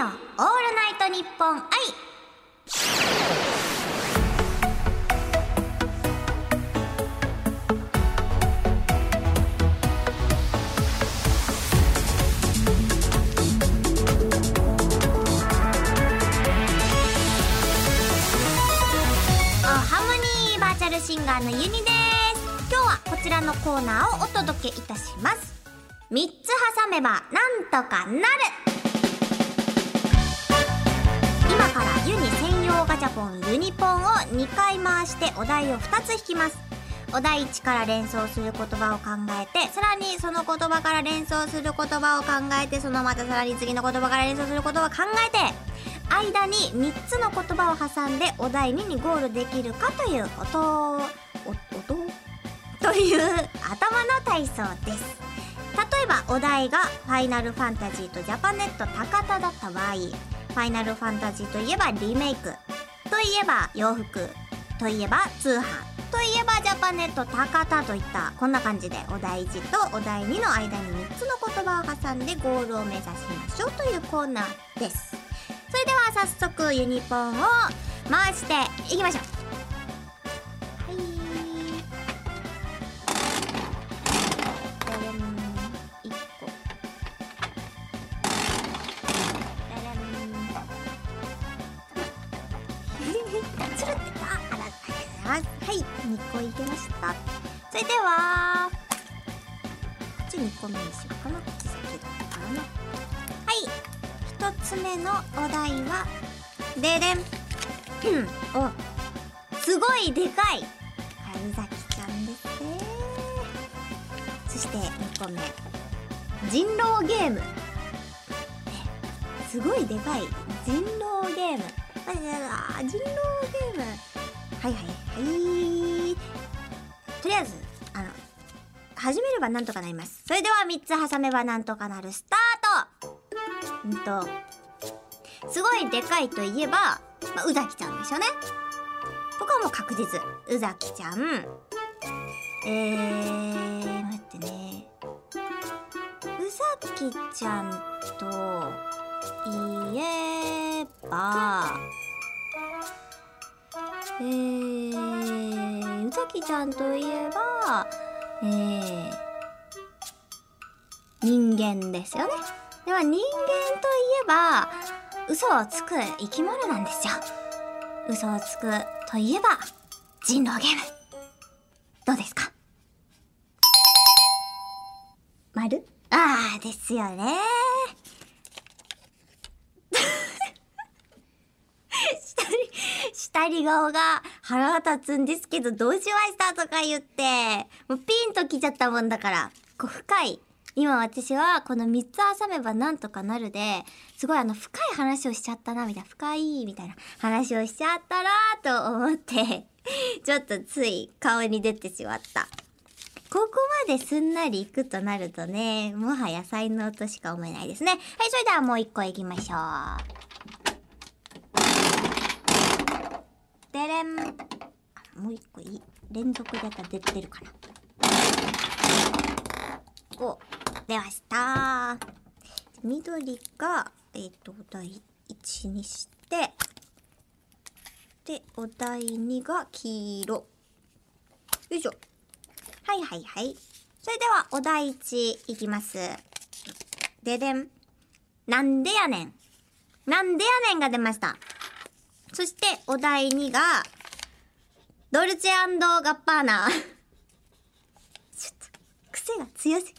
のオールナイトニッポン愛。おハモニーバーチャルシンガーのユニです。今日はこちらのコーナーをお届けいたします。3つ挟めばなんとかなる。からユニ専用ガチャポンユニポンを2回回してお題を2つ引きます。お題1から連想する言葉を考えてさらにその言葉から連想する言葉を考えてそのまたさらに次の言葉から連想する言葉を考えて間に3つの言葉を挟んでお題2にゴールできるかという音音という頭の体操です。例えばお題が「ファイナルファンタジー」と「ジャパネット高田」だった場合ファイナルファンタジーといえばリメイクといえば洋服といえば通販といえばジャパネット高田といったこんな感じでお題1とお題2の間に3つの言葉を挟んでゴールを目指しましょうというコーナーです。それでは早速ユニポンを回していきましょう。のお題はででん。おすごいでかい。春崎ちゃんですね。そして2個目。人狼ゲーム。すごいでかい人狼ゲーム。人狼ゲーム。はいはいはい。とりあえずあの始めればなんとかなります。それでは3つ挟めばなんとかなる。スタート。んとすごいでかいといえば、まあ、宇崎ちゃんですよね。ここはもう確実。宇崎ちゃん。えー、待ってね。宇崎ちゃんといえばえー、宇崎ちゃんといえばえー、人間ですよね。では人間といえば嘘をつく生き物なんですよ。嘘をつくといえば人狼ゲーム。どうですか？丸？ああですよね。下り下り顔が腹が立つんですけどどうしました？とか言って。もうピンときちゃったもんだから。こう深い今私はこの3つ挟めばなんとかなるですごいあの深い話をしちゃったなみたいな深いみたいな話をしちゃったなと思って ちょっとつい顔に出てしまった。ここまですんなりいくとなるとねもはや才能としか思えないですね。はいそれではもう一個いきましょう。でれん。もう一個いい。連続でやったら出てるかな。お出ました。緑がえっ、とお題1にしてでお題2が黄色。よいしょ。はいはいはい。それではお題1いきます。ででん。なんでやねん。なんでやねんが出ました。そしてお題2がドルチェガッパーナ。癖が強す癖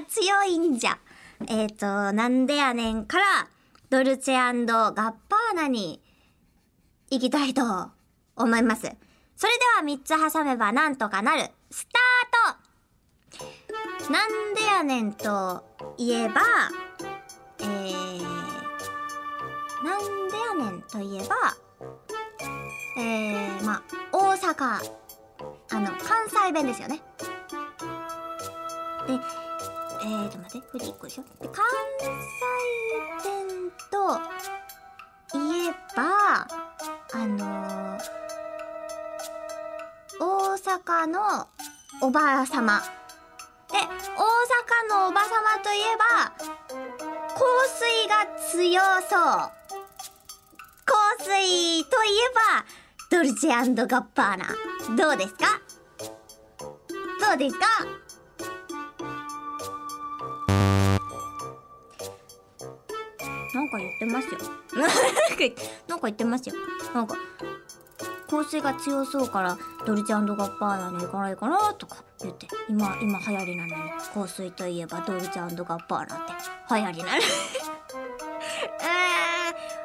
が強いんじゃ。えっ、ー、と、なんでやねんから、ドルチェガッパーナに行きたいと思います。それでは3つ挟めばなんとかなる。スタートなんでやねんといえば、えー、なんでやねんといえば、えー、まあ、大阪、あの、関西弁ですよね。で、えーと待って、これ1個でしょ？で、関西弁といえば、あのー、大阪のおばあ様。で、大阪のおば様といえば、香水が強そう。香水といえばドルチェガッパーナ。どうですか？どうですか？なんか言ってますよ。なんか言ってますよ。なんか香水が強そうからドルチェガッパーナに行かないかなとか言って今今流行りなのに香水といえばドルチェガッパーナって。流行りなの。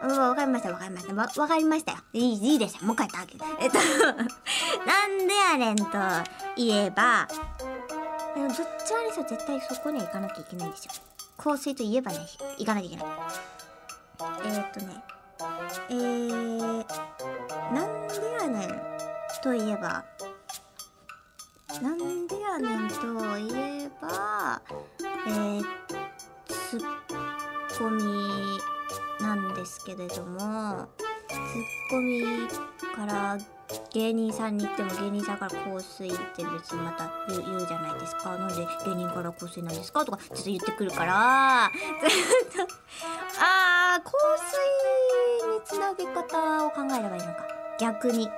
えー、わかりましたわかりました。わかりましたよ。いいいいですよ。もう一回言ってあげるえっと なんでやねんと言えばでもどっちありそう絶対そこには行かなきゃいけないんですよ。香水といえばね行かなきゃいけない。えー、っとねえー、なんでやねんといえばなんでやねんといえばえー、ツッコミなんですけれどもツッコミから芸人さんに言っても芸人さんから香水って別にまた言う言うじゃないですか。なんで芸人から香水なんですかとかちょっと言ってくるから。ずっとあー香水につなげ方を考えればいいのか。逆に。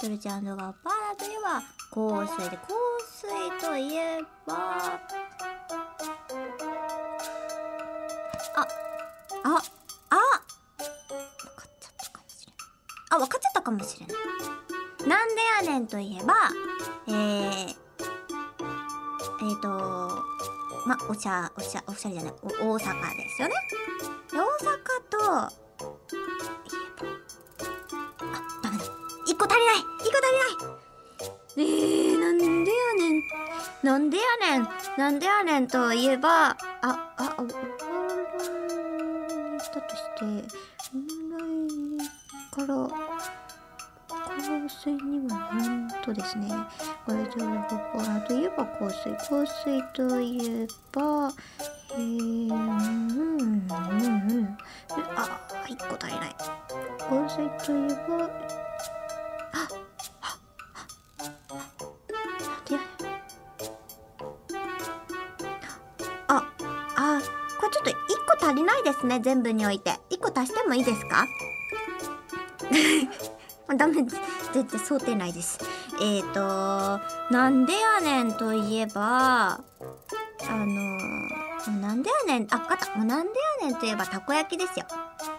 ドルチェガッパーといえば香水で香水といえばあああ分かっちゃったかもしれないあ分かっちゃった。かもしれない。なんでやねんといえばえー、えーとまおしゃおしゃおしゃれじゃない大阪ですよね。大阪とあダメだ。一個足りない。一個足りない。えー、なんでやねん。なんでやねん。なんでやねんといえばあああおしたとして問題から香水にはなんとですねこれじゃあここといえば香水香水といえばえー、うんうんうんあ一個足りない。香水といえばああなんでやねんああこれちょっと一個足りないですね全部において。一個足してもいいですか？ダメです。全然想定内です。えーとなんでやねんといえばあのなんでやねんあかた。なんでやねんといえばたこ焼きですよ。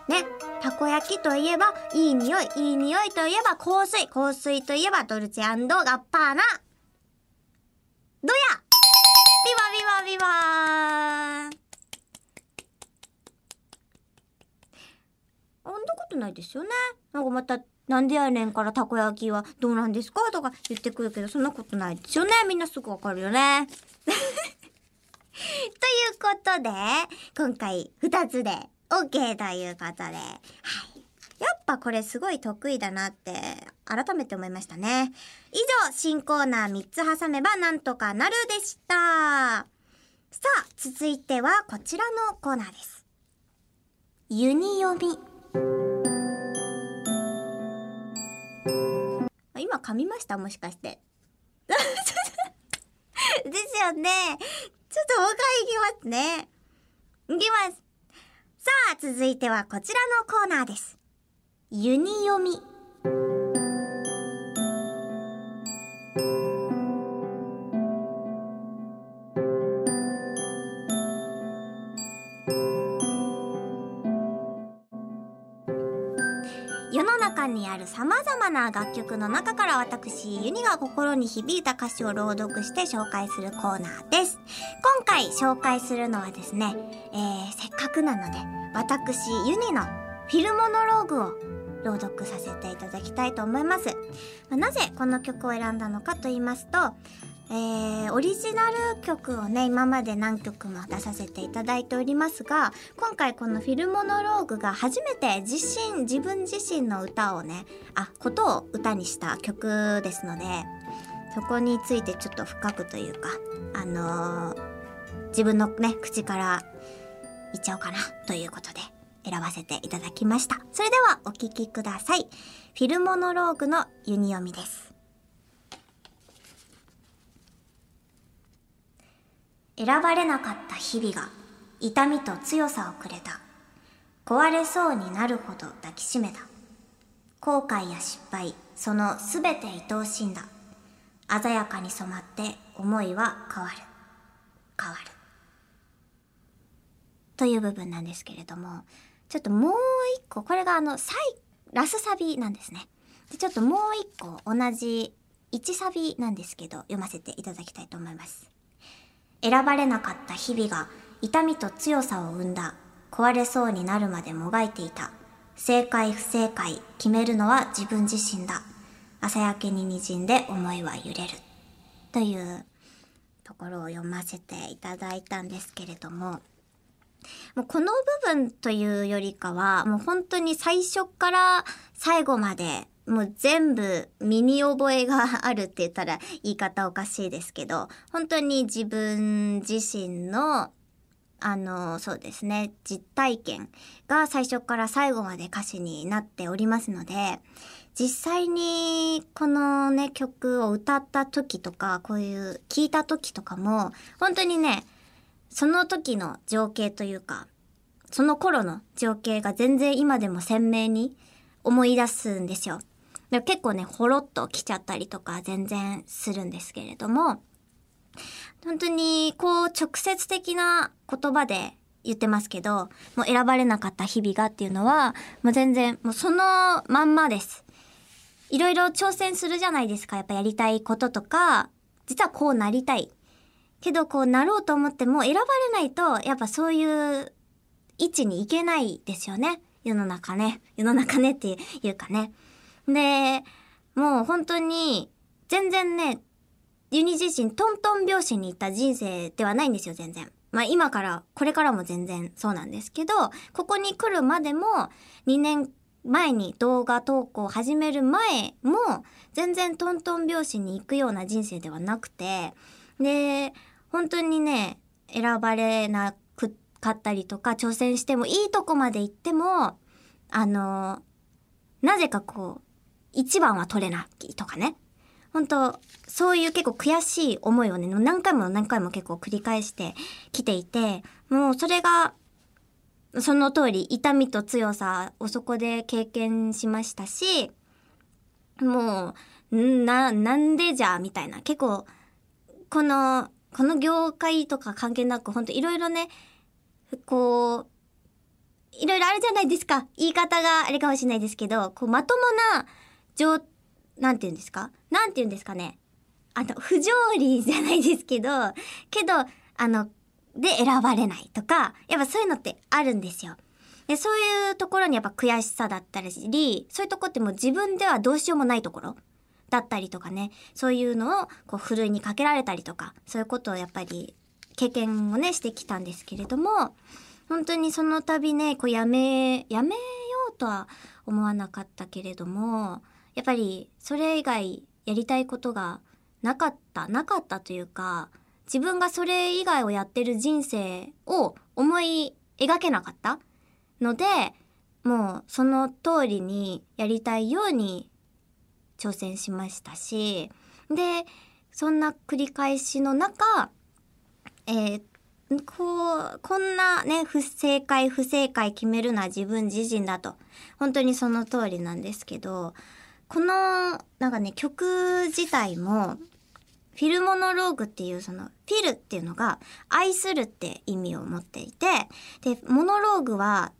ね。たこ焼きといえばいい匂いいい匂いといえば香水。香水といえばドルチェガッパーナ。どや。ビバビバビバーあんなことないですよね。なんかまた、なんでやねんからたこ焼きはどうなんですか？とか言ってくるけど、そんなことないですよね。みんなすぐわかるよね。ということで、今回2つで OK ということで、はい。やっぱこれすごい得意だなって改めて思いましたね。以上、新コーナー3つ挟めばなんとかなるでした。さあ、続いてはこちらのコーナーです。ユニ読み。今噛みました？もしかして。ですよね。ちょっともう一回いきますね。いきます。さあ、続いてはこちらのコーナーです。ユニ読み。中にある様々な楽曲の中から私、ユニが心に響いた歌詞を朗読して紹介するコーナーです。今回紹介するのはですね、えー、せっかくなので、私、ユニのフィルモノローグを朗読させていただきたいと思います。なぜこの曲を選んだのかと言いますと、えー、オリジナル曲をね、今まで何曲も出させていただいておりますが、今回このフィルモノローグが初めて自身、自分自身の歌をね、あ、ことを歌にした曲ですので、そこについてちょっと深くというか、あのー自分のね、口から言っちゃおうかな、ということで選ばせていただきました。それではお聴きください。フィルモノローグのユニ読みです。選ばれなかった日々が痛みと強さをくれた。壊れそうになるほど抱きしめた。後悔や失敗、そのすべて愛おしんだ。鮮やかに染まって思いは変わる。変わる。という部分なんですけれども、ちょっともう一個、これがあの、最、ラスサビなんですね。で、ちょっともう一個同じ1サビなんですけど、読ませていただきたいと思います。選ばれなかった日々が痛みと強さを生んだ。壊れそうになるまでもがいていた。正解不正解、決めるのは自分自身だ。朝焼けに滲んで思いは揺れる。というところを読ませていただいたんですけれども、もうこの部分というよりかは、もう本当に最初から最後まで、もう全部身に覚えがあるって言ったら言い方おかしいですけど、本当に自分自身のあの、そうですね、実体験が最初から最後まで歌詞になっておりますので、実際にこのね、曲を歌った時とか、こういう聞いた時とかも、本当にね、その時の情景というか、その頃の情景が全然今でも鮮明に思い出すんですよ。結構ね、ほろっと来ちゃったりとか全然するんですけれども、本当にこう直接的な言葉で言ってますけど、もう選ばれなかった日々がっていうのは、もう全然もうそのまんまです。いろいろ挑戦するじゃないですか。やっぱやりたいこととか、実はこうなりたい。けどこうなろうと思っても選ばれないと、やっぱそういう位置に行けないですよね。世の中ね。世の中ねっていうかね。で、もう本当に、全然ね、ユニ自身トントン拍子に行った人生ではないんですよ、全然。まあ今から、これからも全然そうなんですけど、ここに来るまでも2年前に動画投稿を始める前も全然トントン拍子に行くような人生ではなくて、で、本当にね、選ばれなかったりとか挑戦してもいいとこまで行っても、あの、なぜかこう、一番は取れないとかね。本当そういう結構悔しい思いをね、何回も何回も結構繰り返してきていて、もうそれが、その通り痛みと強さをそこで経験しましたし、もう、な、なんでじゃみたいな。結構、この、この業界とか関係なく、本当いろいろね、こう、いろいろあるじゃないですか。言い方があれかもしれないですけど、こう、まともな状なんて言うんですか？なんて言うんですかね？あの、不条理じゃないですけど、けど、あの、で選ばれないとか、やっぱそういうのってあるんですよ。で、そういうところにやっぱ悔しさだったり、そういうとこってもう自分ではどうしようもないところ。だったりとかね、そういうのをこう、ふるいにかけられたりとか、そういうことをやっぱり経験をね、してきたんですけれども、本当にその度ね、こうやめ、やめようとは思わなかったけれども、やっぱりそれ以外やりたいことがなかった、なかったというか、自分がそれ以外をやってる人生を思い描けなかったので、もうその通りにやりたいように挑戦しましたし、で、そんな繰り返しの中、えー、こう、こんなね、不正解不正解決めるのは自分自身だと。本当にその通りなんですけど、この、なんかね、曲自体も、フィルモノローグっていうその、フィルっていうのが、愛するって意味を持っていて、で、モノローグは、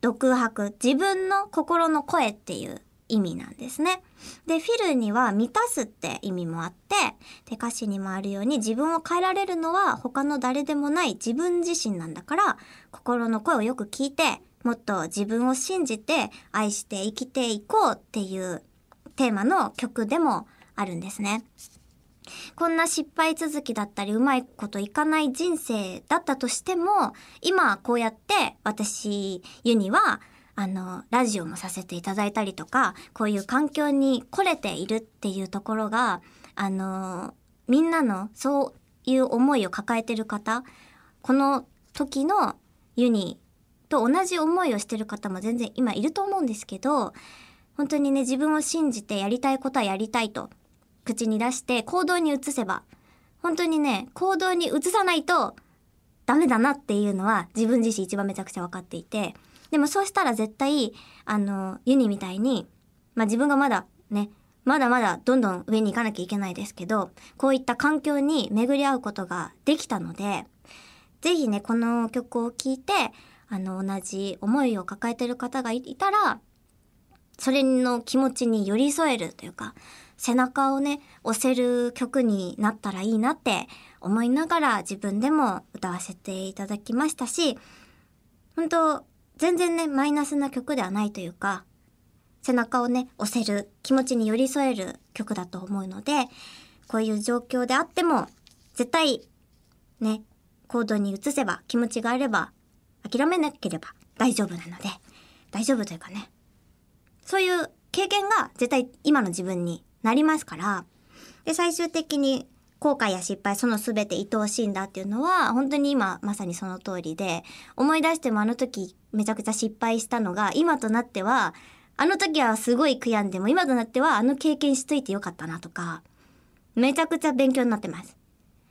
独白、自分の心の声っていう意味なんですね。で、フィルには満たすって意味もあって、で、歌詞にもあるように自分を変えられるのは他の誰でもない自分自身なんだから、心の声をよく聞いて、もっと自分を信じて愛して生きていこうっていうテーマの曲でもあるんですね。こんな失敗続きだったりうまいこといかない人生だったとしても、今こうやって私、ユニは、あの、ラジオもさせていただいたりとか、こういう環境に来れているっていうところが、あの、みんなのそういう思いを抱えてる方、この時のユニと同じ思いをしてる方も全然今いると思うんですけど、本当にね、自分を信じてやりたいことはやりたいと、口に出して行動に移せば、本当にね、行動に移さないと、ダメだなっていうのは自分自身一番めちゃくちゃ分かっていて、でもそうしたら絶対、あの、ユニみたいに、まあ自分がまだね、まだまだどんどん上に行かなきゃいけないですけど、こういった環境に巡り合うことができたので、ぜひね、この曲を聴いて、あの、同じ思いを抱えてる方がいたら、それの気持ちに寄り添えるというか、背中をね、押せる曲になったらいいなって思いながら自分でも歌わせていただきましたし、本当全然ね、マイナスな曲ではないというか、背中をね、押せる、気持ちに寄り添える曲だと思うので、こういう状況であっても、絶対、ね、行動に移せば、気持ちがあれば、諦めなければ大丈夫なので、大丈夫というかね、そういう経験が絶対今の自分になりますから、で、最終的に後悔や失敗、その全て愛おしいんだっていうのは、本当に今まさにその通りで、思い出してもあの時めちゃくちゃ失敗したのが、今となっては、あの時はすごい悔やんでも、今となってはあの経験しといてよかったなとか、めちゃくちゃ勉強になってます。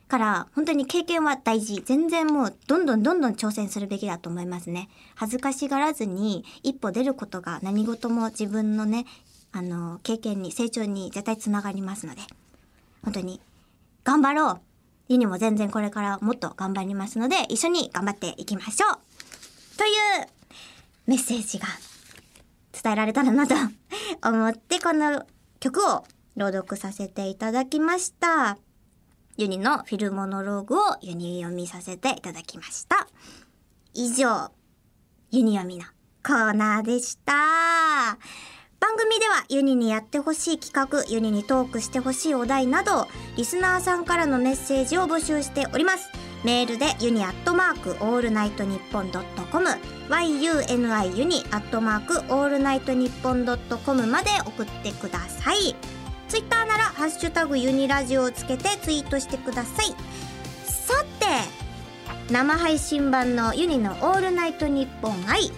から、本当に経験は大事。全然もう、どんどんどんどん挑戦するべきだと思いますね。恥ずかしがらずに、一歩出ることが何事も自分のね、あの、経験に、成長に絶対つながりますので、本当に、頑張ろうユニも全然これからもっと頑張りますので、一緒に頑張っていきましょうというメッセージが伝えられたらなと思って、この曲を朗読させていただきました。ユニのフィルモノローグをユニ読みさせていただきました。以上、ユニ読みのコーナーでした。番組ではユニにやってほしい企画、ユニにトークしてほしいお題など、リスナーさんからのメッセージを募集しております。メールでユニアットマークオールナイトニッポンドットコム yuni ユニアットマークオールナイトニッポンドットコムまで送ってください。ツイッターならハッシュタグユニラジオをつけてツイートしてください。さて、生配信版のユニのオールナイトニッポン i。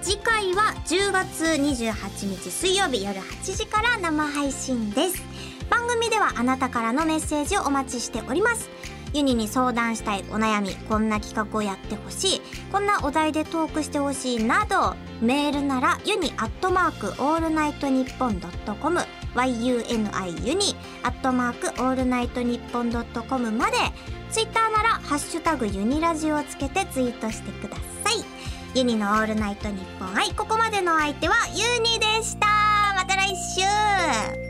次回は10月28日水曜日夜8時から生配信です。番組ではあなたからのメッセージをお待ちしております。ユニに相談したいお悩みこんな企画をやってほしいこんなお題でトークしてほしいなどメールならユニアットマークオールナイトニッポンドットコム yuni ユニアットマークオールナイトニッポンドットコムまでツイッターならハッシュタグユニラジオをつけてツイートしてくださいユニのオールナイトニッポン。はい、ここまでの相手はユニでした。また来週